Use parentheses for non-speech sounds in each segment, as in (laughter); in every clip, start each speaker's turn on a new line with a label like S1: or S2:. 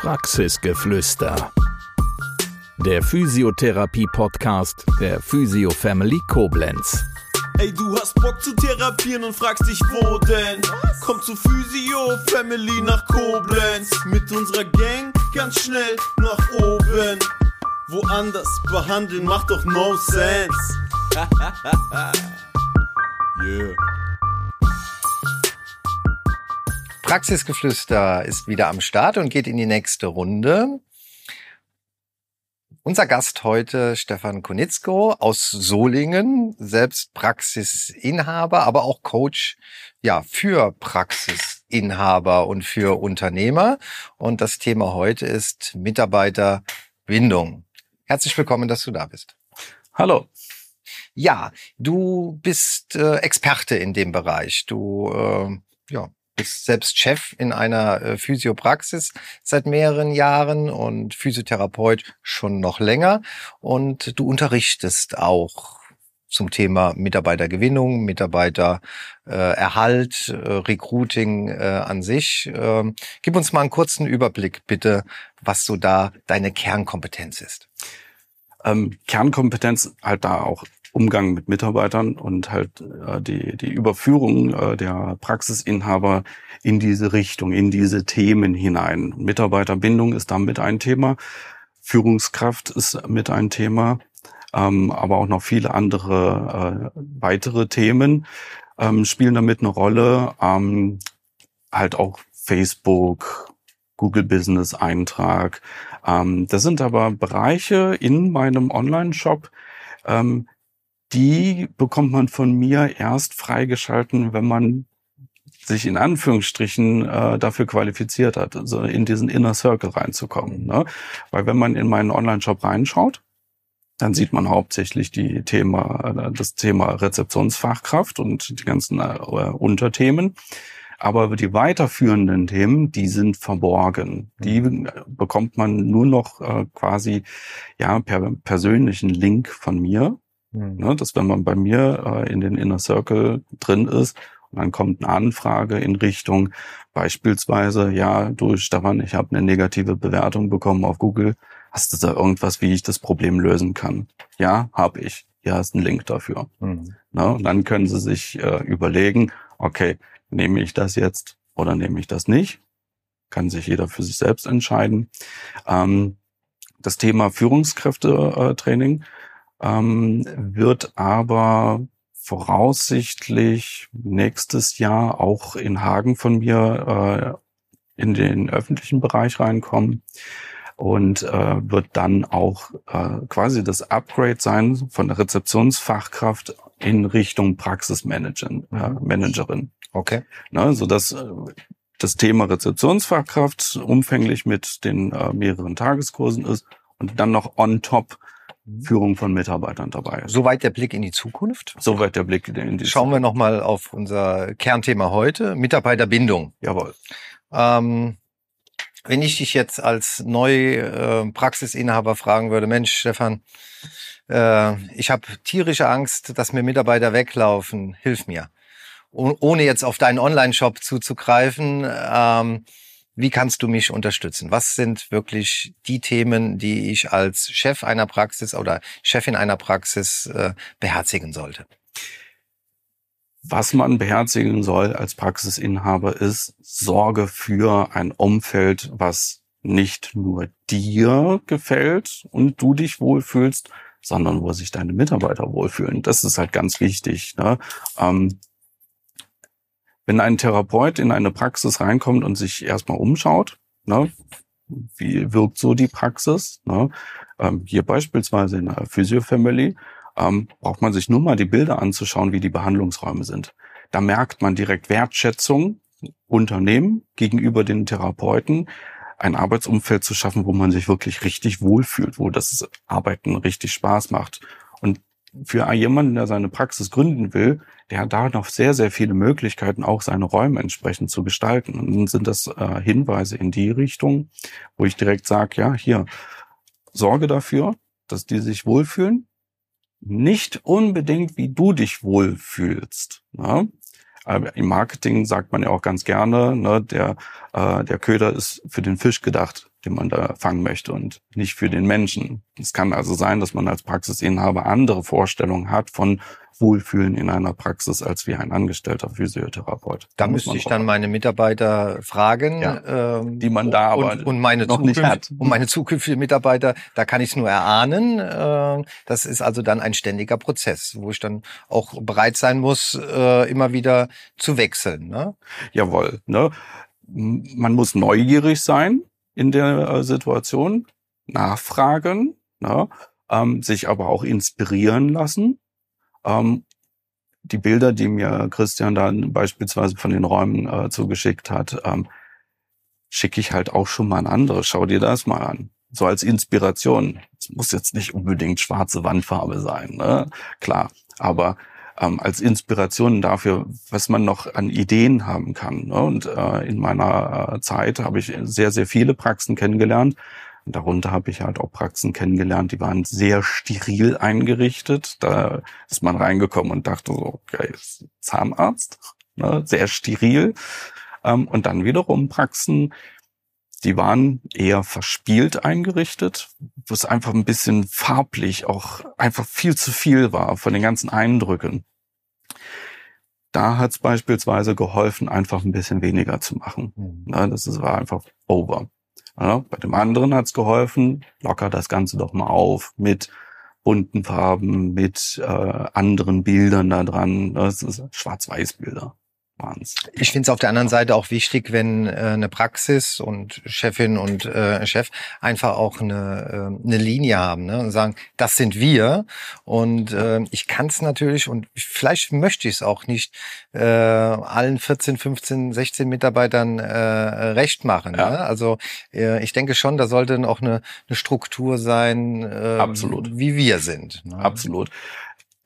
S1: Praxisgeflüster. Der Physiotherapie-Podcast der Physio Family Koblenz.
S2: Ey, du hast Bock zu therapieren und fragst dich, wo denn? Komm zu Physio Family nach Koblenz. Mit unserer Gang ganz schnell nach oben. Woanders behandeln macht doch no sense. (laughs) yeah.
S3: Praxisgeflüster ist wieder am Start und geht in die nächste Runde. Unser Gast heute Stefan Konitzko aus Solingen, selbst Praxisinhaber, aber auch Coach ja für Praxisinhaber und für Unternehmer. Und das Thema heute ist Mitarbeiterbindung. Herzlich willkommen, dass du da bist.
S4: Hallo.
S3: Ja, du bist äh, Experte in dem Bereich. Du äh, ja, bist selbst Chef in einer äh, Physiopraxis seit mehreren Jahren und Physiotherapeut schon noch länger. Und du unterrichtest auch zum Thema Mitarbeitergewinnung, Mitarbeitererhalt, äh, äh, Recruiting an sich. Ähm, gib uns mal einen kurzen Überblick bitte, was so da deine Kernkompetenz ist.
S4: Ähm, Kernkompetenz halt da auch Umgang mit Mitarbeitern und halt äh, die, die Überführung äh, der Praxisinhaber in diese Richtung, in diese Themen hinein. Mitarbeiterbindung ist damit ein Thema, Führungskraft ist mit ein Thema, ähm, aber auch noch viele andere äh, weitere Themen ähm, spielen damit eine Rolle. Ähm, halt auch Facebook, Google Business Eintrag. Ähm, das sind aber Bereiche in meinem Online-Shop, ähm, die bekommt man von mir erst freigeschalten, wenn man sich in Anführungsstrichen äh, dafür qualifiziert hat, also in diesen Inner Circle reinzukommen. Ne? Weil wenn man in meinen Online-Shop reinschaut, dann sieht man hauptsächlich die Thema, äh, das Thema Rezeptionsfachkraft und die ganzen äh, Unterthemen. Aber die weiterführenden Themen, die sind verborgen. Die bekommt man nur noch äh, quasi ja per persönlichen Link von mir Mhm. Ne, dass wenn man bei mir äh, in den Inner Circle drin ist und dann kommt eine Anfrage in Richtung beispielsweise, ja, du Stefan, ich habe eine negative Bewertung bekommen auf Google. Hast du da irgendwas, wie ich das Problem lösen kann? Ja, habe ich. Hier ist ein Link dafür. Mhm. Ne, und dann können Sie sich äh, überlegen, okay, nehme ich das jetzt oder nehme ich das nicht? Kann sich jeder für sich selbst entscheiden. Ähm, das Thema Führungskräftetraining ähm, wird aber voraussichtlich nächstes Jahr auch in Hagen von mir äh, in den öffentlichen Bereich reinkommen und äh, wird dann auch äh, quasi das Upgrade sein von der Rezeptionsfachkraft in Richtung Praxismanagerin. Äh. Managerin.
S3: Okay.
S4: Ne, so dass äh, das Thema Rezeptionsfachkraft umfänglich mit den äh, mehreren Tageskursen ist und dann noch on top. Führung von Mitarbeitern dabei
S3: Soweit der Blick in die Zukunft.
S4: Soweit der Blick in die Zukunft.
S3: Schauen wir nochmal auf unser Kernthema heute, Mitarbeiterbindung.
S4: Jawohl.
S3: Ähm, wenn ich dich jetzt als neu äh, Praxisinhaber fragen würde, Mensch, Stefan, äh, ich habe tierische Angst, dass mir Mitarbeiter weglaufen, hilf mir. Oh, ohne jetzt auf deinen Online-Shop zuzugreifen, ähm, wie kannst du mich unterstützen? Was sind wirklich die Themen, die ich als Chef einer Praxis oder Chefin einer Praxis äh, beherzigen sollte?
S4: Was man beherzigen soll als Praxisinhaber ist Sorge für ein Umfeld, was nicht nur dir gefällt und du dich wohlfühlst, sondern wo sich deine Mitarbeiter wohlfühlen. Das ist halt ganz wichtig. Ne? Ähm, wenn ein Therapeut in eine Praxis reinkommt und sich erstmal umschaut, ne, wie wirkt so die Praxis? Ne? Ähm, hier beispielsweise in der Physio-Family ähm, braucht man sich nur mal die Bilder anzuschauen, wie die Behandlungsräume sind. Da merkt man direkt Wertschätzung, Unternehmen gegenüber den Therapeuten, ein Arbeitsumfeld zu schaffen, wo man sich wirklich richtig wohlfühlt, wo das Arbeiten richtig Spaß macht. Für jemanden, der seine Praxis gründen will, der hat da noch sehr, sehr viele Möglichkeiten, auch seine Räume entsprechend zu gestalten. Und dann sind das äh, Hinweise in die Richtung, wo ich direkt sage, ja, hier, sorge dafür, dass die sich wohlfühlen. Nicht unbedingt, wie du dich wohlfühlst. Ne? Aber Im Marketing sagt man ja auch ganz gerne, ne, der, äh, der Köder ist für den Fisch gedacht, den man da fangen möchte und nicht für den Menschen. Es kann also sein, dass man als Praxisinhaber andere Vorstellungen hat von Wohlfühlen in einer Praxis als wie ein angestellter Physiotherapeut.
S3: Da, da müsste ich dann meine Mitarbeiter fragen,
S4: ja, ähm, die man da aber
S3: und, und meine noch nicht hat. Und meine zukünftigen Mitarbeiter, da kann ich es nur erahnen. Äh, das ist also dann ein ständiger Prozess, wo ich dann auch bereit sein muss, äh, immer wieder zu wechseln. Ne?
S4: Jawohl. Ne? Man muss neugierig sein in der äh, Situation, nachfragen, ne? ähm, sich aber auch inspirieren lassen. Ähm, die Bilder, die mir Christian dann beispielsweise von den Räumen äh, zugeschickt hat, ähm, schicke ich halt auch schon mal an andere. Schau dir das mal an. So als Inspiration. Es muss jetzt nicht unbedingt schwarze Wandfarbe sein, ne? Klar. Aber ähm, als Inspiration dafür, was man noch an Ideen haben kann. Ne? Und äh, in meiner äh, Zeit habe ich sehr, sehr viele Praxen kennengelernt. Darunter habe ich halt auch Praxen kennengelernt, die waren sehr steril eingerichtet. Da ist man reingekommen und dachte so, okay, Zahnarzt, ne? sehr steril. Ähm, und dann wiederum Praxen, die waren eher verspielt eingerichtet, wo es einfach ein bisschen farblich auch einfach viel zu viel war von den ganzen Eindrücken. Da hat es beispielsweise geholfen, einfach ein bisschen weniger zu machen. Mhm. Ja, das war einfach over. Ja, bei dem anderen hat es geholfen, locker das Ganze doch mal auf mit bunten Farben, mit äh, anderen Bildern da dran. Das ist Schwarz-Weiß-Bilder waren's.
S3: Ich finde es auf der anderen Seite auch wichtig, wenn äh, eine Praxis und Chefin und äh, Chef einfach auch eine, äh, eine Linie haben ne? und sagen, das sind wir. Und äh, ich kann es natürlich und vielleicht möchte ich es auch nicht äh, allen 14, 15, 16 Mitarbeitern äh, recht machen. Ja. Ne? Also äh, ich denke schon, da sollte auch eine, eine Struktur sein, äh,
S4: Absolut.
S3: wie wir sind.
S4: Ne? Absolut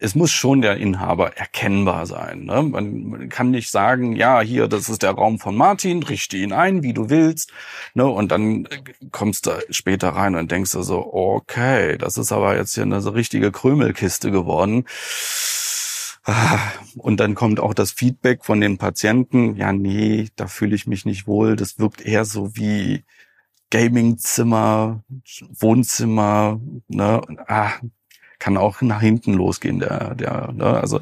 S4: es muss schon der Inhaber erkennbar sein. Ne? Man, kann nicht sagen, ja, hier, das ist der Raum von Martin, richte ihn ein, wie du willst. Ne? Und dann kommst du später rein und denkst du so, okay, das ist aber jetzt hier eine so richtige Krümelkiste geworden. Und dann kommt auch das Feedback von den Patienten, ja, nee, da fühle ich mich nicht wohl. Das wirkt eher so wie Gamingzimmer, Wohnzimmer, ne? Ah, kann auch nach hinten losgehen, der, der, ne? also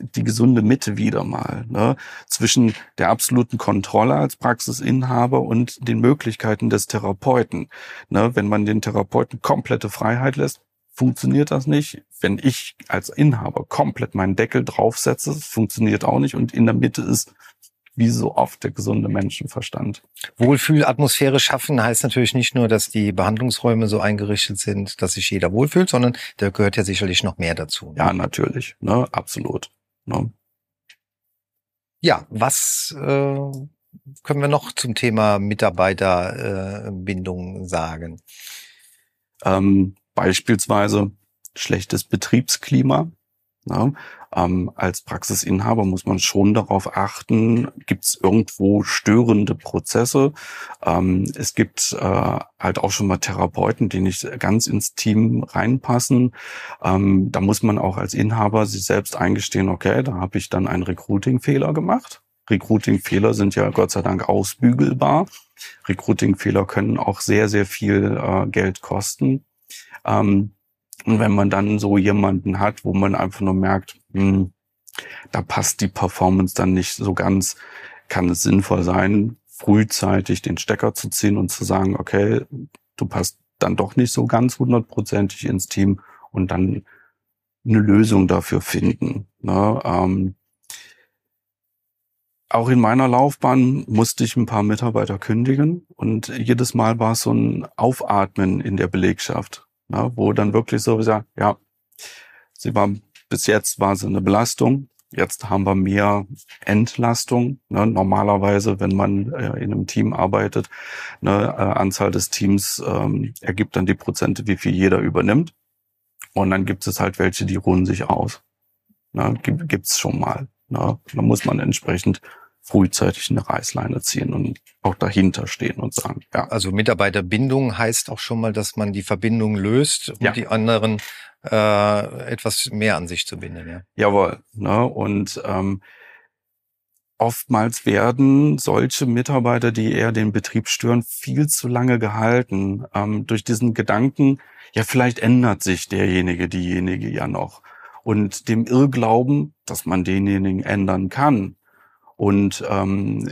S4: die gesunde Mitte wieder mal ne? zwischen der absoluten Kontrolle als Praxisinhaber und den Möglichkeiten des Therapeuten. Ne? Wenn man den Therapeuten komplette Freiheit lässt, funktioniert das nicht. Wenn ich als Inhaber komplett meinen Deckel draufsetze, funktioniert auch nicht. Und in der Mitte ist wie so oft der gesunde Menschenverstand.
S3: Wohlfühlatmosphäre schaffen heißt natürlich nicht nur, dass die Behandlungsräume so eingerichtet sind, dass sich jeder wohlfühlt, sondern da gehört ja sicherlich noch mehr dazu.
S4: Ne? Ja, natürlich, ne, absolut. Ne?
S3: Ja, was äh, können wir noch zum Thema Mitarbeiterbindung äh, sagen?
S4: Ähm, beispielsweise schlechtes Betriebsklima. Ne? Ähm, als Praxisinhaber muss man schon darauf achten, gibt es irgendwo störende Prozesse. Ähm, es gibt äh, halt auch schon mal Therapeuten, die nicht ganz ins Team reinpassen. Ähm, da muss man auch als Inhaber sich selbst eingestehen, okay, da habe ich dann einen Recruiting-Fehler gemacht. Recruiting-Fehler sind ja Gott sei Dank ausbügelbar. Recruiting-Fehler können auch sehr, sehr viel äh, Geld kosten. Ähm, und wenn man dann so jemanden hat, wo man einfach nur merkt, hm, da passt die Performance dann nicht so ganz, kann es sinnvoll sein, frühzeitig den Stecker zu ziehen und zu sagen, okay, du passt dann doch nicht so ganz hundertprozentig ins Team und dann eine Lösung dafür finden. Ne? Ähm, auch in meiner Laufbahn musste ich ein paar Mitarbeiter kündigen und jedes Mal war es so ein Aufatmen in der Belegschaft ne, wo dann wirklich so gesagt, ja, sie war bis jetzt war sie eine Belastung. Jetzt haben wir mehr Entlastung. Ne? Normalerweise, wenn man äh, in einem Team arbeitet, ne, äh, Anzahl des Teams ähm, ergibt dann die Prozente, wie viel jeder übernimmt. Und dann gibt es halt welche, die ruhen sich aus. Ne? Gibt es schon mal. Ne? Da muss man entsprechend frühzeitig eine Reißleine ziehen und auch dahinter stehen und sagen, ja.
S3: Also Mitarbeiterbindung heißt auch schon mal, dass man die Verbindung löst, um ja. die anderen äh, etwas mehr an sich zu binden. Ja.
S4: Jawohl. Ne? Und ähm, oftmals werden solche Mitarbeiter, die eher den Betrieb stören, viel zu lange gehalten. Ähm, durch diesen Gedanken, ja, vielleicht ändert sich derjenige, diejenige ja noch. Und dem Irrglauben, dass man denjenigen ändern kann. Und ähm,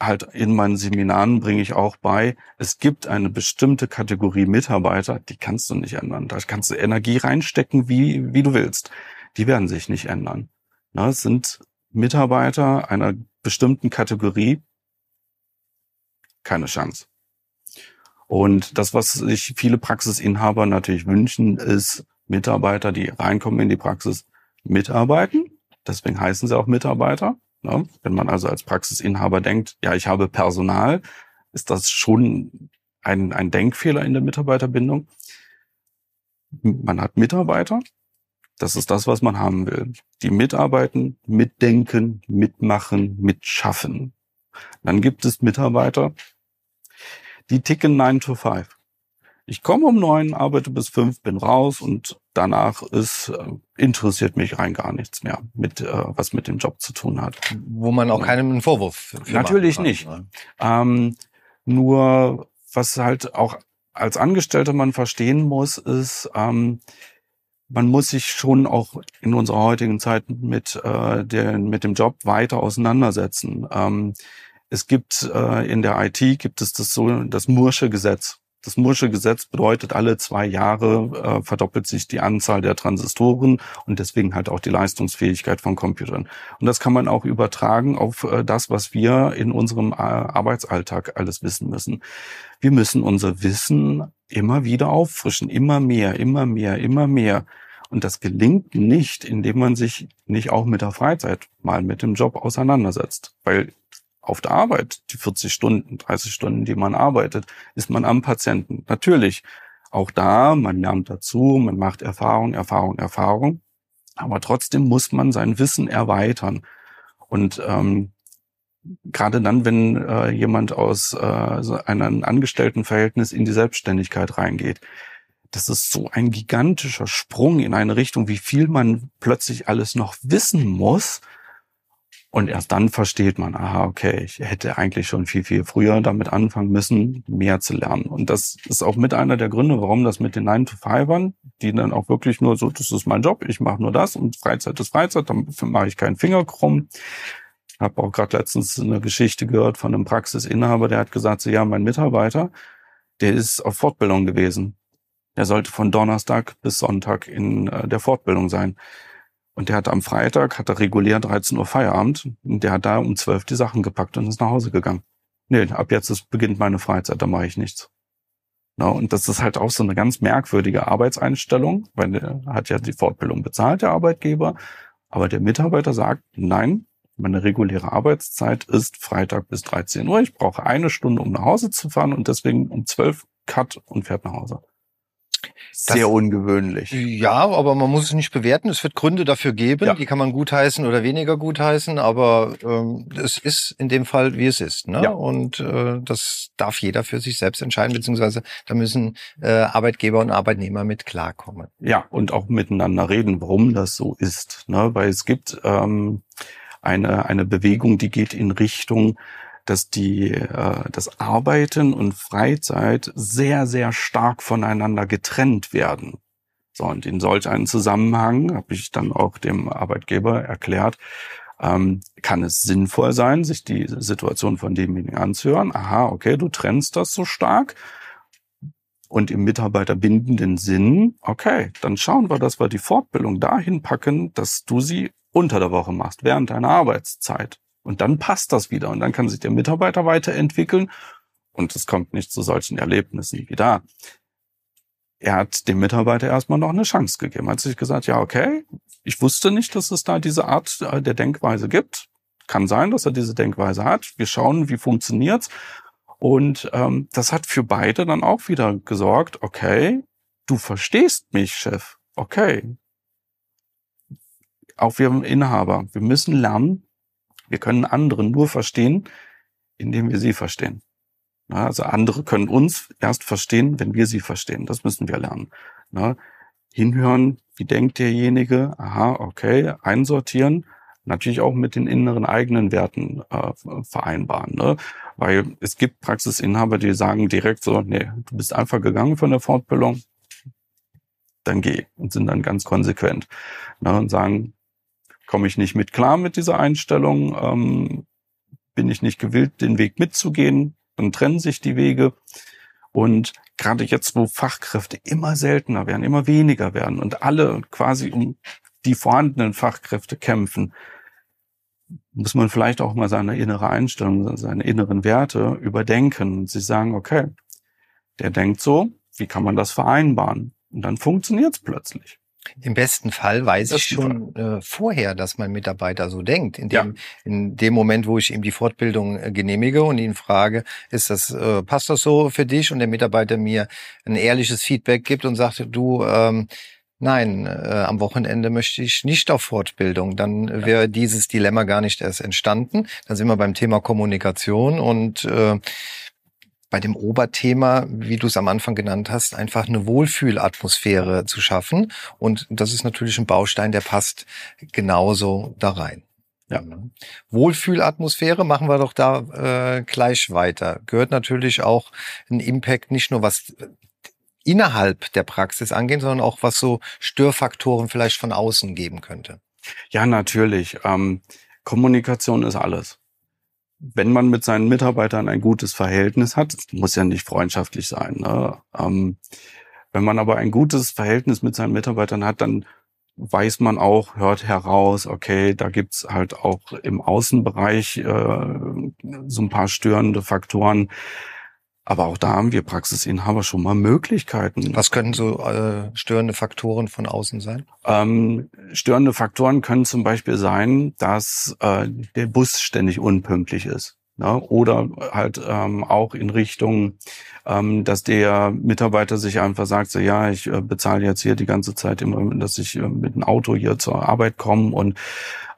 S4: halt in meinen Seminaren bringe ich auch bei, es gibt eine bestimmte Kategorie Mitarbeiter, die kannst du nicht ändern. Da kannst du Energie reinstecken, wie, wie du willst. Die werden sich nicht ändern. Na, es sind Mitarbeiter einer bestimmten Kategorie, keine Chance. Und das, was sich viele Praxisinhaber natürlich wünschen, ist Mitarbeiter, die reinkommen in die Praxis, mitarbeiten. Deswegen heißen sie auch Mitarbeiter. Ne? Wenn man also als Praxisinhaber denkt, ja, ich habe Personal, ist das schon ein, ein Denkfehler in der Mitarbeiterbindung. Man hat Mitarbeiter. Das ist das, was man haben will. Die mitarbeiten, mitdenken, mitmachen, mitschaffen. Dann gibt es Mitarbeiter, die ticken 9 to 5. Ich komme um neun, arbeite bis fünf, bin raus und danach ist äh, interessiert mich rein gar nichts mehr, mit äh, was mit dem Job zu tun hat.
S3: Wo man auch keinem einen Vorwurf.
S4: Natürlich kann, nicht. Ne? Ähm, nur was halt auch als Angestellter man verstehen muss, ist, ähm, man muss sich schon auch in unserer heutigen Zeit mit, äh, der, mit dem Job weiter auseinandersetzen. Ähm, es gibt äh, in der IT gibt es das so das Mursche Gesetz. Das Mursche Gesetz bedeutet, alle zwei Jahre äh, verdoppelt sich die Anzahl der Transistoren und deswegen halt auch die Leistungsfähigkeit von Computern. Und das kann man auch übertragen auf äh, das, was wir in unserem äh, Arbeitsalltag alles wissen müssen. Wir müssen unser Wissen immer wieder auffrischen, immer mehr, immer mehr, immer mehr. Und das gelingt nicht, indem man sich nicht auch mit der Freizeit mal mit dem Job auseinandersetzt. Weil auf der Arbeit, die 40 Stunden, 30 Stunden, die man arbeitet, ist man am Patienten. Natürlich, auch da, man lernt dazu, man macht Erfahrung, Erfahrung, Erfahrung. Aber trotzdem muss man sein Wissen erweitern. Und ähm, gerade dann, wenn äh, jemand aus äh, so einem Angestelltenverhältnis in die Selbstständigkeit reingeht, das ist so ein gigantischer Sprung in eine Richtung, wie viel man plötzlich alles noch wissen muss, und erst dann versteht man, aha, okay, ich hätte eigentlich schon viel, viel früher damit anfangen müssen, mehr zu lernen. Und das ist auch mit einer der Gründe, warum das mit den 9-to-5ern, die dann auch wirklich nur so, das ist mein Job, ich mache nur das und Freizeit ist Freizeit, dann mache ich keinen Finger krumm. Ich habe auch gerade letztens eine Geschichte gehört von einem Praxisinhaber, der hat gesagt, so, ja, mein Mitarbeiter, der ist auf Fortbildung gewesen. Der sollte von Donnerstag bis Sonntag in äh, der Fortbildung sein. Und der hat am Freitag, hat er regulär 13 Uhr Feierabend. Und der hat da um 12 die Sachen gepackt und ist nach Hause gegangen. Nee, ab jetzt ist, beginnt meine Freizeit, da mache ich nichts. Na, und das ist halt auch so eine ganz merkwürdige Arbeitseinstellung, weil der hat ja die Fortbildung bezahlt, der Arbeitgeber. Aber der Mitarbeiter sagt, nein, meine reguläre Arbeitszeit ist Freitag bis 13 Uhr. Ich brauche eine Stunde, um nach Hause zu fahren und deswegen um 12 Cut und fährt nach Hause. Sehr das, ungewöhnlich.
S3: Ja, aber man muss es nicht bewerten. Es wird Gründe dafür geben, ja. die kann man gutheißen oder weniger gutheißen, aber ähm, es ist in dem Fall, wie es ist. Ne? Ja. Und äh, das darf jeder für sich selbst entscheiden, beziehungsweise da müssen äh, Arbeitgeber und Arbeitnehmer mit klarkommen.
S4: Ja, und auch miteinander reden, warum das so ist. Ne? Weil es gibt ähm, eine, eine Bewegung, die geht in Richtung, dass die äh, das Arbeiten und Freizeit sehr sehr stark voneinander getrennt werden. So und in solch einem Zusammenhang habe ich dann auch dem Arbeitgeber erklärt, ähm, kann es sinnvoll sein, sich die Situation von demjenigen anzuhören. Aha, okay, du trennst das so stark. Und im mitarbeiterbindenden Sinn, okay, dann schauen wir, dass wir die Fortbildung dahin packen, dass du sie unter der Woche machst, während deiner Arbeitszeit. Und dann passt das wieder und dann kann sich der Mitarbeiter weiterentwickeln und es kommt nicht zu solchen Erlebnissen wie da. Er hat dem Mitarbeiter erstmal noch eine Chance gegeben. Er hat sich gesagt, ja, okay, ich wusste nicht, dass es da diese Art äh, der Denkweise gibt. Kann sein, dass er diese Denkweise hat. Wir schauen, wie funktioniert's. Und ähm, das hat für beide dann auch wieder gesorgt, okay, du verstehst mich, Chef. Okay. Auch wir Inhaber, wir müssen lernen, wir können andere nur verstehen, indem wir sie verstehen. Also andere können uns erst verstehen, wenn wir sie verstehen. Das müssen wir lernen. Hinhören, wie denkt derjenige? Aha, okay, einsortieren, natürlich auch mit den inneren eigenen Werten äh, vereinbaren. Ne? Weil es gibt Praxisinhaber, die sagen direkt so, nee, du bist einfach gegangen von der Fortbildung, dann geh und sind dann ganz konsequent ne? und sagen, komme ich nicht mit klar mit dieser Einstellung, ähm, bin ich nicht gewillt, den Weg mitzugehen, dann trennen sich die Wege. Und gerade jetzt, wo Fachkräfte immer seltener werden, immer weniger werden und alle quasi um die vorhandenen Fachkräfte kämpfen, muss man vielleicht auch mal seine innere Einstellung, seine inneren Werte überdenken und sich sagen, okay, der denkt so, wie kann man das vereinbaren? Und dann funktioniert es plötzlich.
S3: Im besten Fall weiß ich schon äh, vorher, dass mein Mitarbeiter so denkt. In dem, ja. in dem Moment, wo ich ihm die Fortbildung äh, genehmige und ihn frage, ist das, äh, passt das so für dich? Und der Mitarbeiter mir ein ehrliches Feedback gibt und sagt, du, ähm, nein, äh, am Wochenende möchte ich nicht auf Fortbildung. Dann wäre dieses Dilemma gar nicht erst entstanden. Dann sind wir beim Thema Kommunikation und äh, bei dem Oberthema, wie du es am Anfang genannt hast, einfach eine Wohlfühlatmosphäre zu schaffen. Und das ist natürlich ein Baustein, der passt genauso da rein. Ja. Wohlfühlatmosphäre machen wir doch da äh, gleich weiter. Gehört natürlich auch ein Impact, nicht nur was innerhalb der Praxis angeht, sondern auch was so Störfaktoren vielleicht von außen geben könnte.
S4: Ja, natürlich. Ähm, Kommunikation ist alles wenn man mit seinen Mitarbeitern ein gutes Verhältnis hat, muss ja nicht freundschaftlich sein. Ne? Ähm, wenn man aber ein gutes Verhältnis mit seinen Mitarbeitern hat, dann weiß man auch, hört heraus, okay, da gibt's halt auch im Außenbereich äh, so ein paar störende Faktoren. Aber auch da haben wir Praxisinhaber schon mal Möglichkeiten.
S3: Was können so äh, störende Faktoren von außen sein?
S4: Ähm, störende Faktoren können zum Beispiel sein, dass äh, der Bus ständig unpünktlich ist. Ne? Oder halt ähm, auch in Richtung, ähm, dass der Mitarbeiter sich einfach sagt, so ja, ich äh, bezahle jetzt hier die ganze Zeit immer, dass ich äh, mit dem Auto hier zur Arbeit komme und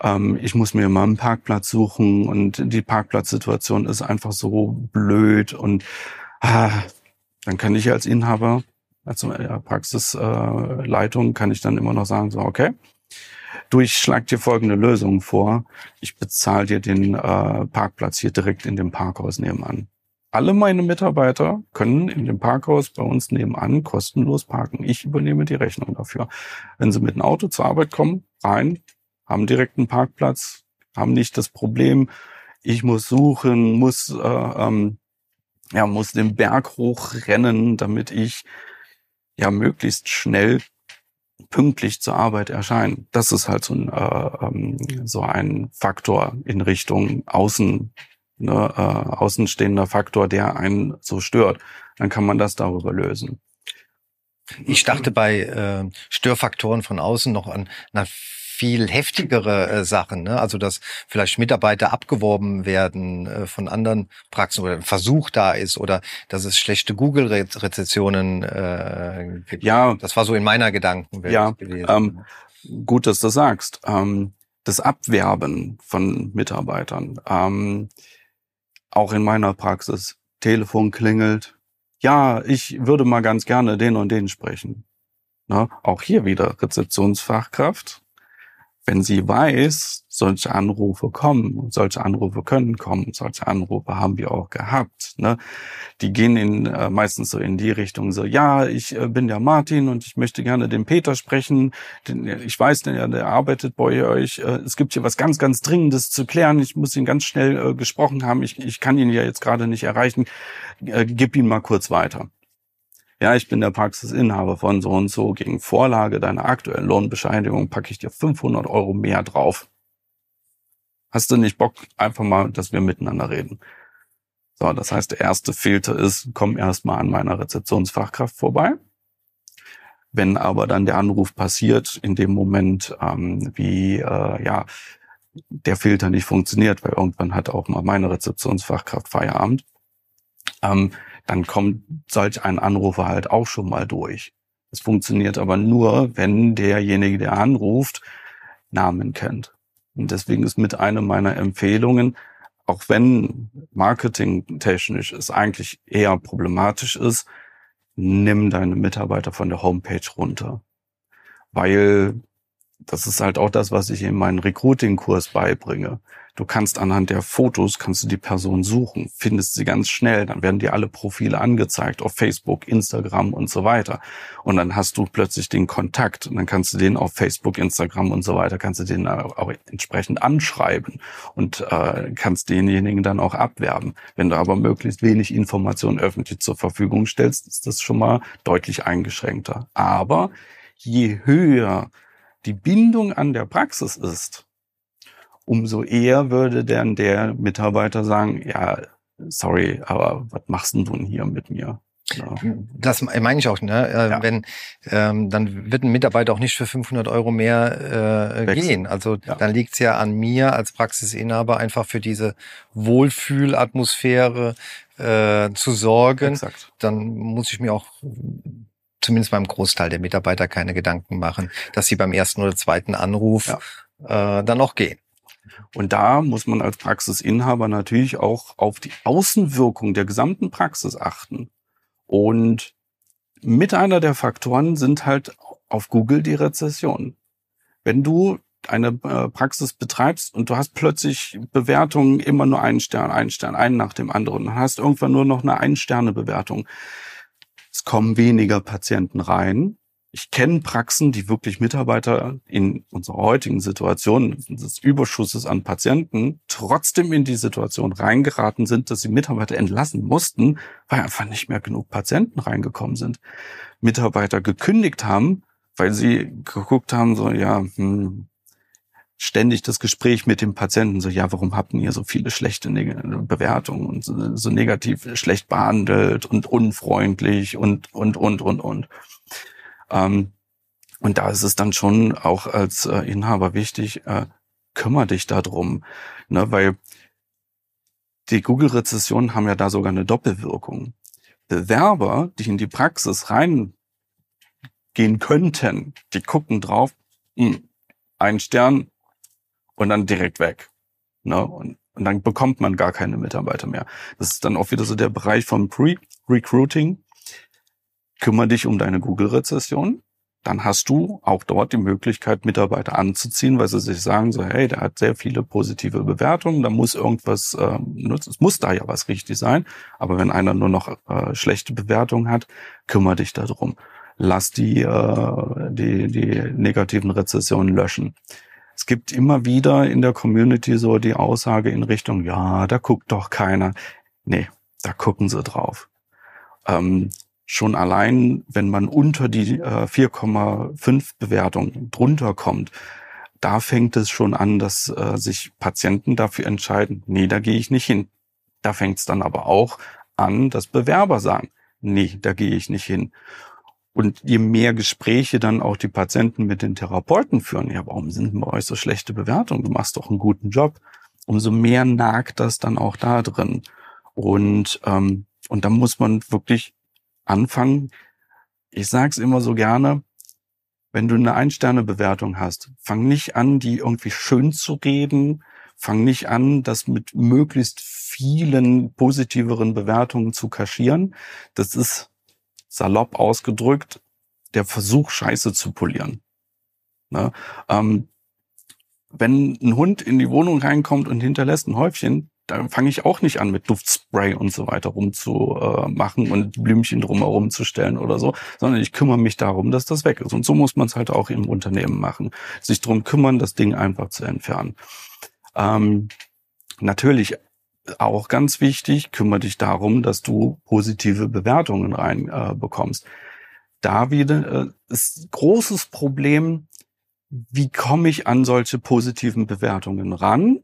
S4: ähm, ich muss mir mal einen Parkplatz suchen und die Parkplatzsituation ist einfach so blöd und ah, dann kann ich als Inhaber, als Praxisleitung, kann ich dann immer noch sagen, so, okay, du, ich schlag dir folgende Lösung vor. Ich bezahle dir den äh, Parkplatz hier direkt in dem Parkhaus nebenan. Alle meine Mitarbeiter können in dem Parkhaus bei uns nebenan kostenlos parken. Ich übernehme die Rechnung dafür. Wenn sie mit dem Auto zur Arbeit kommen, rein, haben direkt einen Parkplatz, haben nicht das Problem, ich muss suchen, muss äh, ähm, ja, muss den Berg hochrennen, damit ich ja möglichst schnell pünktlich zur Arbeit erscheine. Das ist halt so ein, äh, ähm, so ein Faktor in Richtung Außen, ne, äh, außenstehender Faktor, der einen so stört. Dann kann man das darüber lösen.
S3: Ich dachte bei äh, Störfaktoren von außen noch an einer viel heftigere äh, Sachen, ne? also dass vielleicht Mitarbeiter abgeworben werden äh, von anderen Praxen oder ein Versuch da ist oder dass es schlechte Google-Rezessionen äh, gibt. Ja, das war so in meiner Gedankenwelt
S4: ja, gewesen. Ähm, gut, dass du sagst. Ähm, das Abwerben von Mitarbeitern, ähm, auch in meiner Praxis, Telefon klingelt, ja, ich würde mal ganz gerne den und den sprechen. Na, auch hier wieder Rezeptionsfachkraft, wenn sie weiß, solche Anrufe kommen, solche Anrufe können kommen, solche Anrufe haben wir auch gehabt. Ne? Die gehen in, äh, meistens so in die Richtung so, ja, ich äh, bin der Martin und ich möchte gerne den Peter sprechen. Den, ich weiß, der, der arbeitet bei euch. Äh, es gibt hier was ganz, ganz Dringendes zu klären. Ich muss ihn ganz schnell äh, gesprochen haben. Ich, ich kann ihn ja jetzt gerade nicht erreichen. Äh, gib ihn mal kurz weiter ja, ich bin der Praxisinhaber von so und so, gegen Vorlage deiner aktuellen Lohnbescheinigung packe ich dir 500 Euro mehr drauf. Hast du nicht Bock, einfach mal, dass wir miteinander reden? So, das heißt, der erste Filter ist, komm erstmal an meiner Rezeptionsfachkraft vorbei. Wenn aber dann der Anruf passiert, in dem Moment, ähm, wie äh, ja der Filter nicht funktioniert, weil irgendwann hat auch mal meine Rezeptionsfachkraft Feierabend, ähm, dann kommt solch ein Anrufer halt auch schon mal durch. Es funktioniert aber nur, wenn derjenige, der anruft, Namen kennt. Und deswegen ist mit einer meiner Empfehlungen, auch wenn marketingtechnisch es eigentlich eher problematisch ist, nimm deine Mitarbeiter von der Homepage runter. Weil das ist halt auch das, was ich in meinem Recruiting-Kurs beibringe. Du kannst anhand der Fotos, kannst du die Person suchen, findest sie ganz schnell, dann werden dir alle Profile angezeigt auf Facebook, Instagram und so weiter. Und dann hast du plötzlich den Kontakt und dann kannst du den auf Facebook, Instagram und so weiter, kannst du den auch entsprechend anschreiben und äh, kannst denjenigen dann auch abwerben. Wenn du aber möglichst wenig Informationen öffentlich zur Verfügung stellst, ist das schon mal deutlich eingeschränkter. Aber je höher die Bindung an der Praxis ist, umso eher würde dann der Mitarbeiter sagen, ja, sorry, aber was machst denn du denn hier mit mir?
S3: Ja. Das meine ich auch, ne? Äh, ja. Wenn ähm, dann wird ein Mitarbeiter auch nicht für 500 Euro mehr äh, gehen. Also ja. dann liegt es ja an mir als Praxisinhaber einfach für diese Wohlfühlatmosphäre äh, zu sorgen. Exakt. Dann muss ich mir auch zumindest beim Großteil der Mitarbeiter keine Gedanken machen, dass sie beim ersten oder zweiten Anruf äh, dann auch gehen.
S4: Und da muss man als Praxisinhaber natürlich auch auf die Außenwirkung der gesamten Praxis achten. Und mit einer der Faktoren sind halt auf Google die Rezession. Wenn du eine äh, Praxis betreibst und du hast plötzlich Bewertungen immer nur einen Stern, einen Stern, einen nach dem anderen, dann hast irgendwann nur noch eine Ein-Sterne-Bewertung. Es kommen weniger Patienten rein ich kenne Praxen, die wirklich Mitarbeiter in unserer heutigen Situation des Überschusses an Patienten trotzdem in die Situation reingeraten sind, dass sie Mitarbeiter entlassen mussten, weil einfach nicht mehr genug Patienten reingekommen sind. Mitarbeiter gekündigt haben, weil sie geguckt haben, so, ja, hm, ständig das Gespräch mit dem Patienten, so, ja, warum habt ihr so viele schlechte Bewertungen und so, so negativ schlecht behandelt und unfreundlich und, und, und, und, und. Ähm, und da ist es dann schon auch als äh, Inhaber wichtig, äh, kümmere dich darum, ne, weil die Google-Rezessionen haben ja da sogar eine Doppelwirkung. Bewerber, die in die Praxis reingehen könnten, die gucken drauf, mh, hm, ein Stern und dann direkt weg. Ne? Und, und dann bekommt man gar keine Mitarbeiter mehr. Das ist dann auch wieder so der Bereich vom Pre-Recruiting. Kümmere dich um deine Google-Rezession dann hast du auch dort die Möglichkeit, Mitarbeiter anzuziehen, weil sie sich sagen, so, hey, der hat sehr viele positive Bewertungen, da muss irgendwas, äh, es muss da ja was richtig sein. Aber wenn einer nur noch äh, schlechte Bewertungen hat, kümmere dich darum. Lass die, äh, die, die negativen Rezessionen löschen. Es gibt immer wieder in der Community so die Aussage in Richtung, ja, da guckt doch keiner. Nee, da gucken sie drauf. Ähm, schon allein, wenn man unter die äh, 4,5 Bewertung drunter kommt, da fängt es schon an, dass äh, sich Patienten dafür entscheiden, nee, da gehe ich nicht hin. Da fängt es dann aber auch an, dass Bewerber sagen, nee, da gehe ich nicht hin. Und je mehr Gespräche dann auch die Patienten mit den Therapeuten führen, ja, warum sind bei euch so schlechte Bewertungen? Du machst doch einen guten Job. Umso mehr nagt das dann auch da drin. Und, ähm, und da muss man wirklich anfangen. Ich sage es immer so gerne, wenn du eine Ein-Sterne-Bewertung hast, fang nicht an, die irgendwie schön zu reden, fang nicht an, das mit möglichst vielen positiveren Bewertungen zu kaschieren. Das ist salopp ausgedrückt der Versuch, Scheiße zu polieren. Ne? Ähm, wenn ein Hund in die Wohnung reinkommt und hinterlässt ein Häufchen, da fange ich auch nicht an mit Duftspray und so weiter rumzumachen äh, und Blümchen drumherum zu stellen oder so, sondern ich kümmere mich darum, dass das weg ist. Und so muss man es halt auch im Unternehmen machen. Sich darum kümmern, das Ding einfach zu entfernen. Ähm, natürlich auch ganz wichtig, kümmere dich darum, dass du positive Bewertungen rein äh. Da wieder äh, ist großes Problem, wie komme ich an solche positiven Bewertungen ran?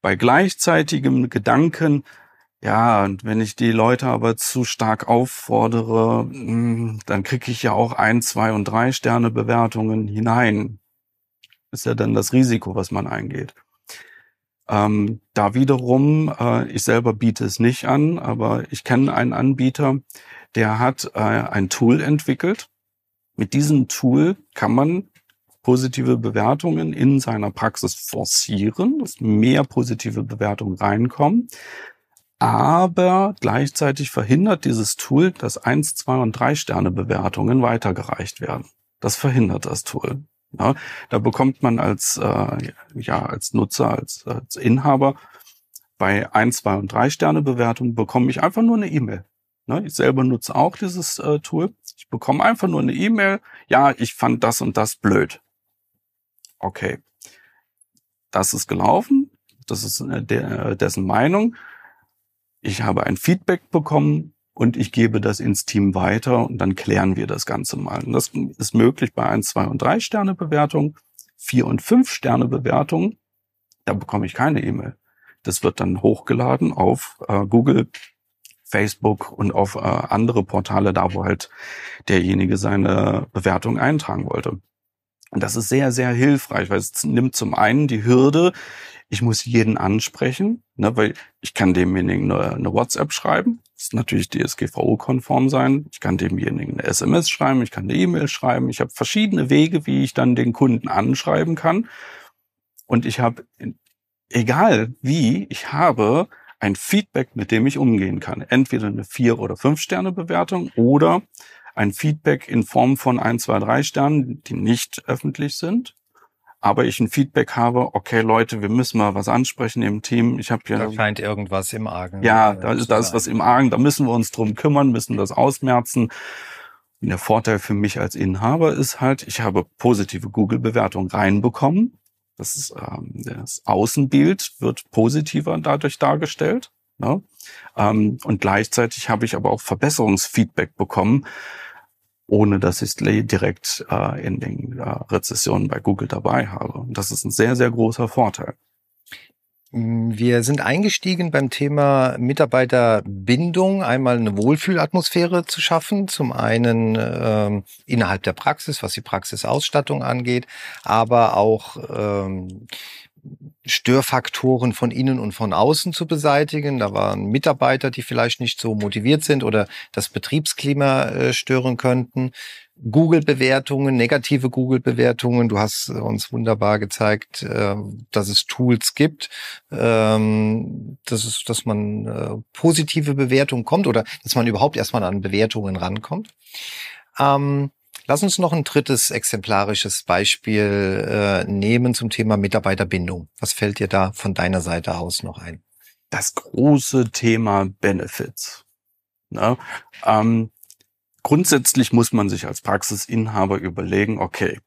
S4: Bei gleichzeitigem Gedanken, ja, und wenn ich die Leute aber zu stark auffordere, hm, dann kriege ich ja auch ein, zwei und drei Sterne Bewertungen hinein. Ist ja dann das Risiko, was man eingeht. Ähm, da wiederum, äh, ich selber biete es nicht an, aber ich kenne einen Anbieter, der hat äh, ein Tool entwickelt. Mit diesem Tool kann man positive Bewertungen in seiner Praxis forcieren, dass mehr positive Bewertungen reinkommen. Aber gleichzeitig verhindert dieses Tool, dass eins, zwei und drei Sterne Bewertungen weitergereicht werden. Das verhindert das Tool. Ja, da bekommt man als, äh, ja, als Nutzer, als, als Inhaber bei ein, zwei und drei Sterne Bewertung bekomme ich einfach nur eine E-Mail. Ne, ich selber nutze auch dieses äh, Tool. Ich bekomme einfach nur eine E-Mail. Ja, ich fand das und das blöd. Okay. Das ist gelaufen. Das ist äh, der, dessen Meinung. Ich habe ein Feedback bekommen und ich gebe das ins Team weiter und dann klären wir das Ganze mal. Und das ist möglich bei ein, zwei und drei Sterne Bewertung, vier und fünf Sterne Bewertung. Da bekomme ich keine E-Mail. Das wird dann hochgeladen auf äh, Google, Facebook und auf äh, andere Portale, da wo halt derjenige seine Bewertung eintragen wollte. Und das ist sehr, sehr hilfreich, weil es nimmt zum einen die Hürde, ich muss jeden ansprechen, ne, weil ich kann demjenigen eine, eine WhatsApp schreiben. Das ist natürlich DSGVO-konform sein. Ich kann demjenigen eine SMS schreiben, ich kann eine E-Mail schreiben. Ich habe verschiedene Wege, wie ich dann den Kunden anschreiben kann. Und ich habe, egal wie, ich habe ein Feedback, mit dem ich umgehen kann. Entweder eine vier oder fünf Sterne Bewertung oder ein Feedback in Form von ein, zwei, drei Sternen, die nicht öffentlich sind aber ich ein Feedback habe, okay Leute, wir müssen mal was ansprechen im Team. Ich habe
S3: ja da scheint irgendwas im Argen.
S4: Ja, da ist, da ist was im Argen. Da müssen wir uns drum kümmern, müssen das ausmerzen. Und der Vorteil für mich als Inhaber ist halt, ich habe positive Google-Bewertungen reinbekommen. Das, ist, ähm, das Außenbild wird positiver dadurch dargestellt. Ne? Ähm, und gleichzeitig habe ich aber auch Verbesserungsfeedback bekommen, ohne dass ich es direkt äh, in den äh, Rezessionen bei Google dabei habe. Und das ist ein sehr, sehr großer Vorteil.
S3: Wir sind eingestiegen beim Thema Mitarbeiterbindung, einmal eine Wohlfühlatmosphäre zu schaffen, zum einen ähm, innerhalb der Praxis, was die Praxisausstattung angeht, aber auch ähm, Störfaktoren von innen und von außen zu beseitigen. Da waren Mitarbeiter, die vielleicht nicht so motiviert sind oder das Betriebsklima äh, stören könnten. Google-Bewertungen, negative Google-Bewertungen. Du hast uns wunderbar gezeigt, äh, dass es Tools gibt, ähm, dass, es, dass man äh, positive Bewertungen kommt oder dass man überhaupt erstmal an Bewertungen rankommt. Ähm, Lass uns noch ein drittes exemplarisches Beispiel äh, nehmen zum Thema Mitarbeiterbindung. Was fällt dir da von deiner Seite aus noch ein?
S4: Das große Thema Benefits. Ne? Ähm, grundsätzlich muss man sich als Praxisinhaber überlegen, okay,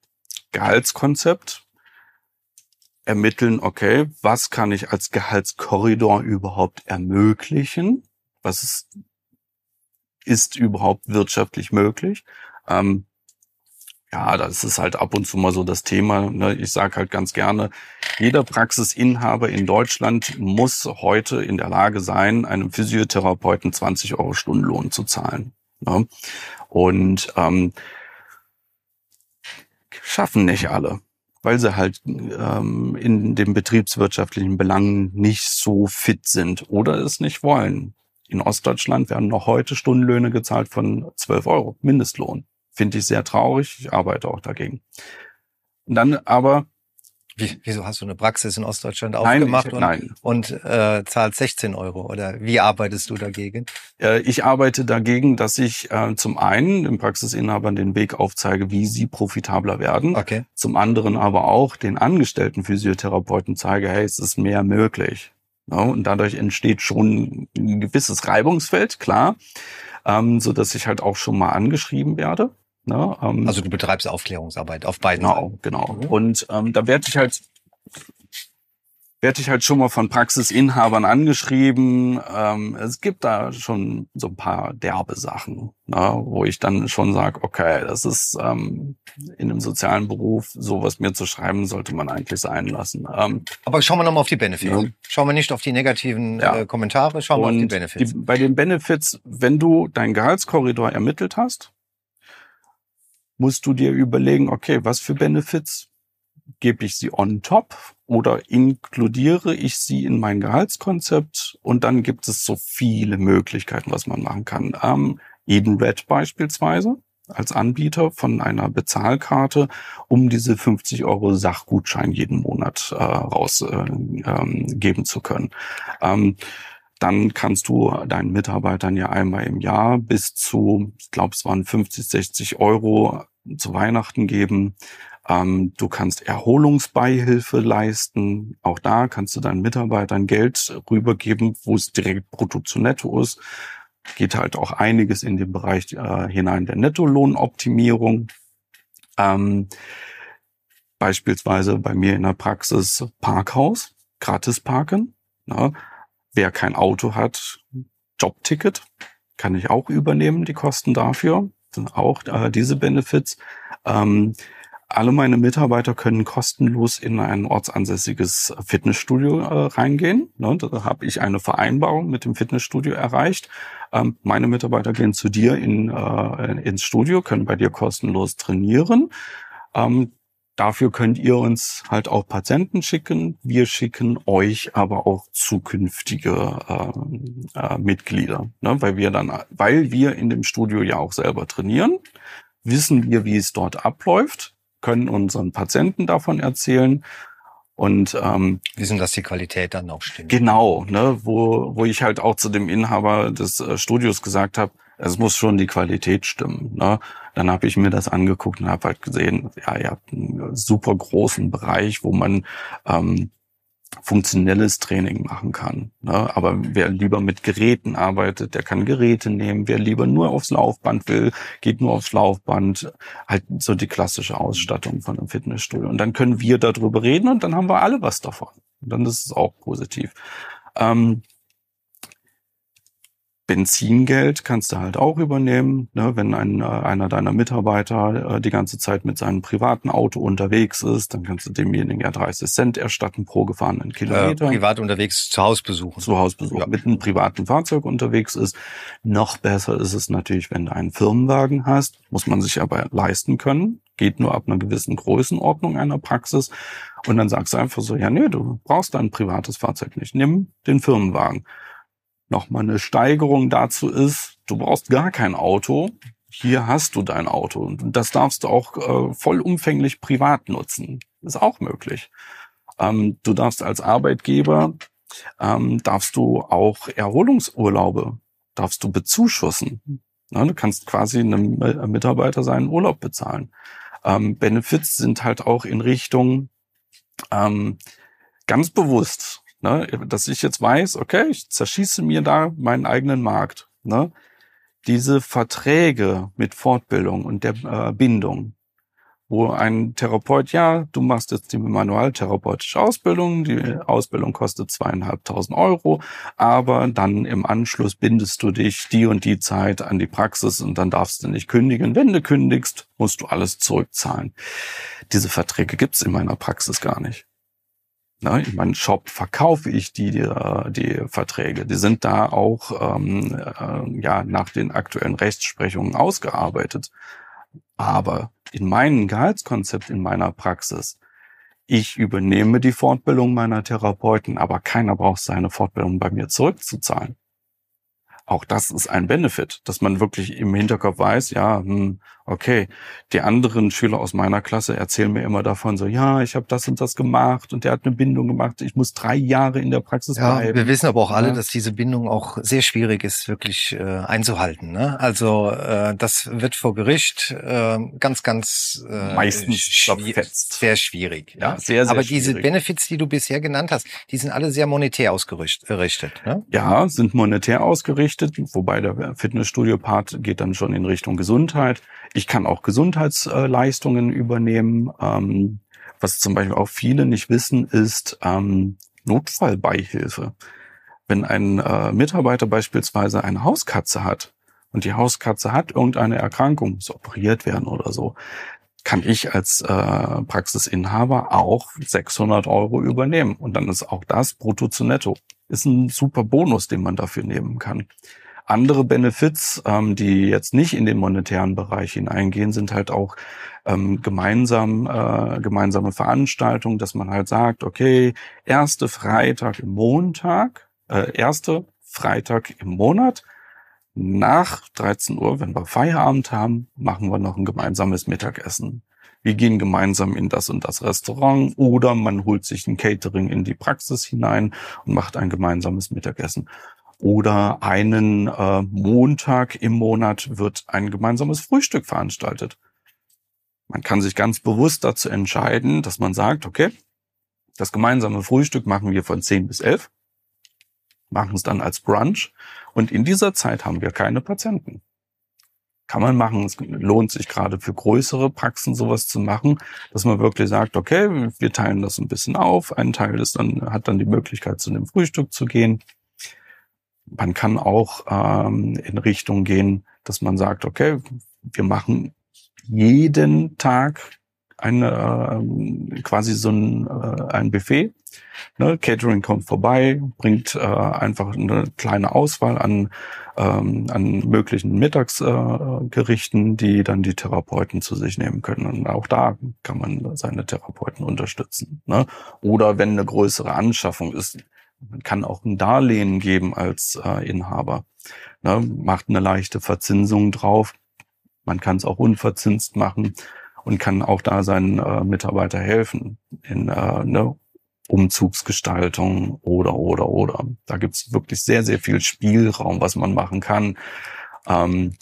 S4: Gehaltskonzept, ermitteln, okay, was kann ich als Gehaltskorridor überhaupt ermöglichen? Was ist, ist überhaupt wirtschaftlich möglich? Ähm, ja, das ist halt ab und zu mal so das Thema. Ne? Ich sage halt ganz gerne, jeder Praxisinhaber in Deutschland muss heute in der Lage sein, einem Physiotherapeuten 20 Euro Stundenlohn zu zahlen. Ne? Und ähm, schaffen nicht alle, weil sie halt ähm, in den betriebswirtschaftlichen Belangen nicht so fit sind oder es nicht wollen. In Ostdeutschland werden noch heute Stundenlöhne gezahlt von 12 Euro, Mindestlohn. Finde ich sehr traurig. Ich arbeite auch dagegen. Und dann aber
S3: wie, wieso hast du eine Praxis in Ostdeutschland aufgemacht
S4: nein, ich,
S3: und, und äh, zahlst 16 Euro? Oder wie arbeitest du dagegen?
S4: Äh, ich arbeite dagegen, dass ich äh, zum einen den Praxisinhabern den Weg aufzeige, wie sie profitabler werden.
S3: Okay.
S4: Zum anderen aber auch den angestellten Physiotherapeuten zeige, hey, es ist mehr möglich. Ja, und dadurch entsteht schon ein gewisses Reibungsfeld, klar, ähm, so dass ich halt auch schon mal angeschrieben werde.
S3: Ne? Ähm, also du betreibst Aufklärungsarbeit auf beiden
S4: genau, Seiten. Genau, mhm. Und ähm, da werde ich halt werde ich halt schon mal von Praxisinhabern angeschrieben. Ähm, es gibt da schon so ein paar derbe Sachen, ne, wo ich dann schon sage, okay, das ist ähm, in einem sozialen Beruf, sowas mir zu schreiben, sollte man eigentlich sein lassen. Ähm,
S3: Aber schauen wir nochmal auf die Benefits. Ja. Schauen wir nicht auf die negativen ja. äh, Kommentare, schauen wir auf die Benefits.
S4: Die, bei den Benefits, wenn du deinen Gehaltskorridor ermittelt hast, musst du dir überlegen, okay, was für Benefits gebe ich sie on top oder inkludiere ich sie in mein Gehaltskonzept und dann gibt es so viele Möglichkeiten, was man machen kann. Ähm, Edenred beispielsweise als Anbieter von einer Bezahlkarte, um diese 50 Euro Sachgutschein jeden Monat äh, rausgeben äh, ähm, zu können. Ähm, dann kannst du deinen Mitarbeitern ja einmal im Jahr bis zu, ich glaube, es waren 50, 60 Euro zu Weihnachten geben, Ähm, du kannst Erholungsbeihilfe leisten. Auch da kannst du deinen Mitarbeitern Geld rübergeben, wo es direkt brutto zu netto ist. Geht halt auch einiges in den Bereich äh, hinein der Nettolohnoptimierung. Ähm, beispielsweise bei mir in der Praxis Parkhaus, gratis parken. Ne? Wer kein Auto hat, Jobticket, kann ich auch übernehmen, die Kosten dafür. Auch äh, diese Benefits. Ähm, alle meine Mitarbeiter können kostenlos in ein ortsansässiges Fitnessstudio äh, reingehen. Ne, da habe ich eine Vereinbarung mit dem Fitnessstudio erreicht. Ähm, meine Mitarbeiter gehen zu dir in, äh, ins Studio, können bei dir kostenlos trainieren. Ähm, Dafür könnt ihr uns halt auch Patienten schicken. Wir schicken euch aber auch zukünftige äh, äh, Mitglieder, ne? weil wir dann, weil wir in dem Studio ja auch selber trainieren, wissen wir, wie es dort abläuft, können unseren Patienten davon erzählen und ähm,
S3: wissen, dass die Qualität dann auch stimmt.
S4: Genau, ne, wo wo ich halt auch zu dem Inhaber des äh, Studios gesagt habe, es muss schon die Qualität stimmen. Ne? Dann habe ich mir das angeguckt und habe halt gesehen, ja, ihr habt einen super großen Bereich, wo man ähm, funktionelles Training machen kann. Ne? Aber wer lieber mit Geräten arbeitet, der kann Geräte nehmen. Wer lieber nur aufs Laufband will, geht nur aufs Laufband. Halt so die klassische Ausstattung von einem Fitnessstudio. Und dann können wir darüber reden und dann haben wir alle was davon. Und dann ist es auch positiv. Ähm, Benzingeld kannst du halt auch übernehmen, ne? wenn ein, äh, einer deiner Mitarbeiter äh, die ganze Zeit mit seinem privaten Auto unterwegs ist, dann kannst du demjenigen ja 30 Cent erstatten pro gefahrenen Kilometer.
S3: Äh, privat unterwegs zu Hausbesuchen.
S4: Zu Hausbesuchen. Ja. Mit einem privaten Fahrzeug unterwegs ist. Noch besser ist es natürlich, wenn du einen Firmenwagen hast, muss man sich aber leisten können. Geht nur ab einer gewissen Größenordnung einer Praxis. Und dann sagst du einfach so, ja, nee, du brauchst dein privates Fahrzeug nicht. Nimm den Firmenwagen nochmal eine Steigerung dazu ist, du brauchst gar kein Auto. Hier hast du dein Auto und das darfst du auch äh, vollumfänglich privat nutzen. Ist auch möglich. Ähm, du darfst als Arbeitgeber, ähm, darfst du auch Erholungsurlaube, darfst du bezuschussen. Ja, du kannst quasi einem Mitarbeiter seinen Urlaub bezahlen. Ähm, Benefits sind halt auch in Richtung ähm, ganz bewusst Ne? Dass ich jetzt weiß, okay, ich zerschieße mir da meinen eigenen Markt. Ne? Diese Verträge mit Fortbildung und der äh, Bindung, wo ein Therapeut, ja, du machst jetzt die manualtherapeutische Ausbildung, die Ausbildung kostet zweieinhalbtausend Euro, aber dann im Anschluss bindest du dich die und die Zeit an die Praxis und dann darfst du nicht kündigen. Wenn du kündigst, musst du alles zurückzahlen. Diese Verträge gibt's in meiner Praxis gar nicht. Ne, in meinem Shop verkaufe ich die, die, die Verträge. Die sind da auch ähm, äh, ja nach den aktuellen Rechtsprechungen ausgearbeitet. Aber in meinem Gehaltskonzept in meiner Praxis, ich übernehme die Fortbildung meiner Therapeuten, aber keiner braucht seine Fortbildung bei mir zurückzuzahlen auch das ist ein Benefit, dass man wirklich im Hinterkopf weiß, ja, hm, okay, die anderen Schüler aus meiner Klasse erzählen mir immer davon so, ja, ich habe das und das gemacht und der hat eine Bindung gemacht, ich muss drei Jahre in der Praxis
S3: ja,
S4: bleiben.
S3: Wir wissen aber auch alle, ja. dass diese Bindung auch sehr schwierig ist, wirklich äh, einzuhalten. Ne? Also äh, das wird vor Gericht äh, ganz, ganz
S4: äh, meistens schwi
S3: sehr schwierig.
S4: Ja, sehr, sehr
S3: aber diese Benefits, die du bisher genannt hast, die sind alle sehr monetär ausgerichtet. Ne?
S4: Ja, sind monetär ausgerichtet gerichtet, wobei der Fitnessstudio-Part geht dann schon in Richtung Gesundheit. Ich kann auch Gesundheitsleistungen übernehmen. Ähm, was zum Beispiel auch viele nicht wissen, ist ähm, Notfallbeihilfe. Wenn ein äh, Mitarbeiter beispielsweise eine Hauskatze hat und die Hauskatze hat irgendeine Erkrankung, muss operiert werden oder so, kann ich als äh, Praxisinhaber auch 600 Euro übernehmen. Und dann ist auch das brutto zu netto ist ein super Bonus, den man dafür nehmen kann. Andere Benefits, ähm, die jetzt nicht in den monetären Bereich hineingehen, sind halt auch ähm, gemeinsam äh, gemeinsame Veranstaltungen, dass man halt sagt, okay, erste Freitag im Montag, äh, erste Freitag im Monat nach 13 Uhr, wenn wir Feierabend haben, machen wir noch ein gemeinsames Mittagessen wir gehen gemeinsam in das und das Restaurant oder man holt sich ein Catering in die Praxis hinein und macht ein gemeinsames Mittagessen. Oder einen äh, Montag im Monat wird ein gemeinsames Frühstück veranstaltet. Man kann sich ganz bewusst dazu entscheiden, dass man sagt, okay, das gemeinsame Frühstück machen wir von 10 bis 11, machen es dann als Brunch und in dieser Zeit haben wir keine Patienten. Kann man machen. Es lohnt sich gerade für größere Praxen sowas zu machen, dass man wirklich sagt, okay, wir teilen das ein bisschen auf. Ein Teil ist dann, hat dann die Möglichkeit, zu dem Frühstück zu gehen. Man kann auch ähm, in Richtung gehen, dass man sagt, okay, wir machen jeden Tag eine, äh, quasi so ein, äh, ein Buffet. Ne? Catering kommt vorbei, bringt äh, einfach eine kleine Auswahl an, ähm, an möglichen Mittagsgerichten, äh, die dann die Therapeuten zu sich nehmen können. Und auch da kann man seine Therapeuten unterstützen. Ne? Oder wenn eine größere Anschaffung ist, man kann auch ein Darlehen geben als äh, Inhaber. Ne? Macht eine leichte Verzinsung drauf. Man kann es auch unverzinst machen und kann auch da seinen äh, Mitarbeiter helfen in äh, eine Umzugsgestaltung oder oder oder. Da gibt's wirklich sehr, sehr viel Spielraum, was man machen kann. Ähm,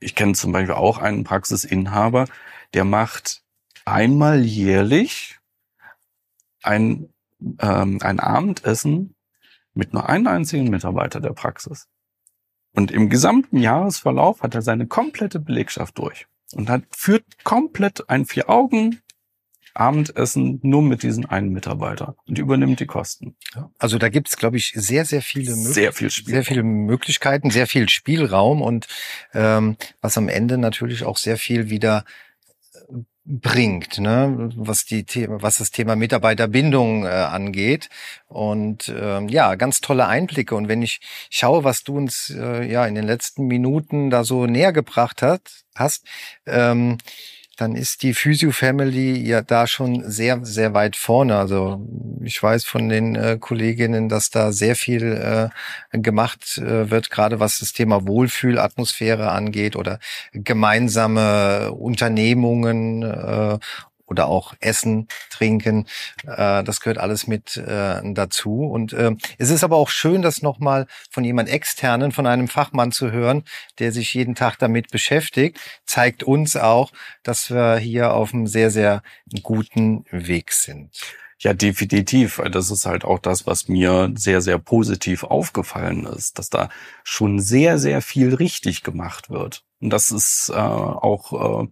S4: ich kenne zum Beispiel auch einen Praxisinhaber, der macht einmal jährlich ein, ähm, ein Abendessen mit nur einem einzigen Mitarbeiter der Praxis. Und im gesamten Jahresverlauf hat er seine komplette Belegschaft durch und hat, führt komplett ein Vier-Augen Abendessen nur mit diesen einen Mitarbeiter und übernimmt die Kosten.
S3: Also da gibt es, glaube ich, sehr, sehr viele,
S4: sehr, viel
S3: sehr viele Möglichkeiten, sehr viel Spielraum und ähm, was am Ende natürlich auch sehr viel wieder bringt, ne, was die was das Thema Mitarbeiterbindung äh, angeht. Und ähm, ja, ganz tolle Einblicke. Und wenn ich schaue, was du uns äh, ja in den letzten Minuten da so näher gebracht hat, hast, ähm, dann ist die Physio Family ja da schon sehr, sehr weit vorne. Also ich weiß von den äh, Kolleginnen, dass da sehr viel äh, gemacht äh, wird, gerade was das Thema Wohlfühlatmosphäre angeht oder gemeinsame Unternehmungen äh, oder auch Essen, Trinken. Äh, das gehört alles mit äh, dazu. Und äh, es ist aber auch schön, das nochmal von jemand externen, von einem Fachmann zu hören, der sich jeden Tag damit beschäftigt, zeigt uns auch, dass wir hier auf einem sehr, sehr guten Weg sind.
S4: Ja, definitiv. Das ist halt auch das, was mir sehr, sehr positiv aufgefallen ist, dass da schon sehr, sehr viel richtig gemacht wird. Und das ist äh, auch äh,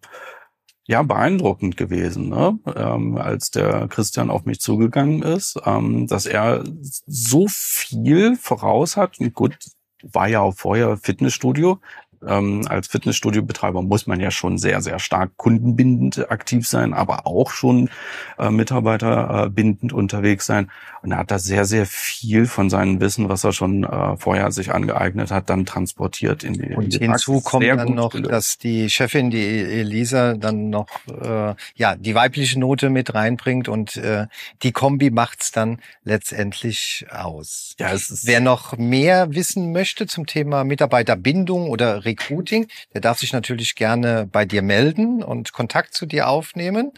S4: ja beeindruckend gewesen, ne? ähm, als der Christian auf mich zugegangen ist, ähm, dass er so viel voraus hat. Und gut, war ja auch vorher Fitnessstudio, ähm, als Fitnessstudio-Betreiber muss man ja schon sehr, sehr stark kundenbindend aktiv sein, aber auch schon äh, mitarbeiterbindend unterwegs sein. Und er hat da sehr, sehr viel von seinem Wissen, was er schon äh, vorher sich angeeignet hat, dann transportiert in die
S3: Und
S4: die
S3: hinzu
S4: Praxis.
S3: kommt
S4: Sehr
S3: dann noch,
S4: gelöst.
S3: dass die Chefin, die Elisa, dann noch äh, ja die weibliche Note mit reinbringt und äh, die Kombi macht's dann letztendlich aus.
S4: ja, es ist
S3: Wer noch mehr wissen möchte zum Thema Mitarbeiterbindung oder Recruiting, der darf sich natürlich gerne bei dir melden und Kontakt zu dir aufnehmen.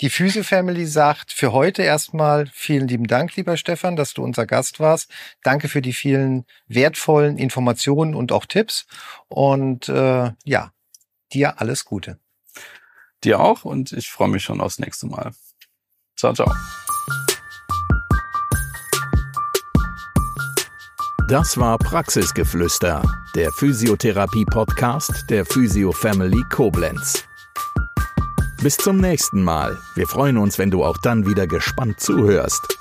S3: Die Physio Family sagt für heute erstmal vielen lieben Dank, lieber Stefan, dass du unser Gast warst. Danke für die vielen wertvollen Informationen und auch Tipps. Und äh, ja, dir alles Gute.
S4: dir auch und ich freue mich schon aufs nächste Mal. Ciao, ciao.
S1: Das war Praxisgeflüster, der Physiotherapie-Podcast der Physio Family Koblenz. Bis zum nächsten Mal. Wir freuen uns, wenn du auch dann wieder gespannt zuhörst.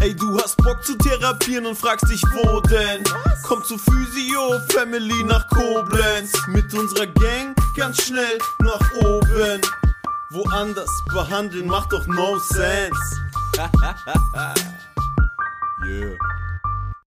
S2: Ey, du hast Bock zu therapieren und fragst dich, wo denn? Komm zu Physio Family nach Koblenz. Mit unserer Gang ganz schnell nach oben. Woanders behandeln macht doch no sense. (laughs) Yeah.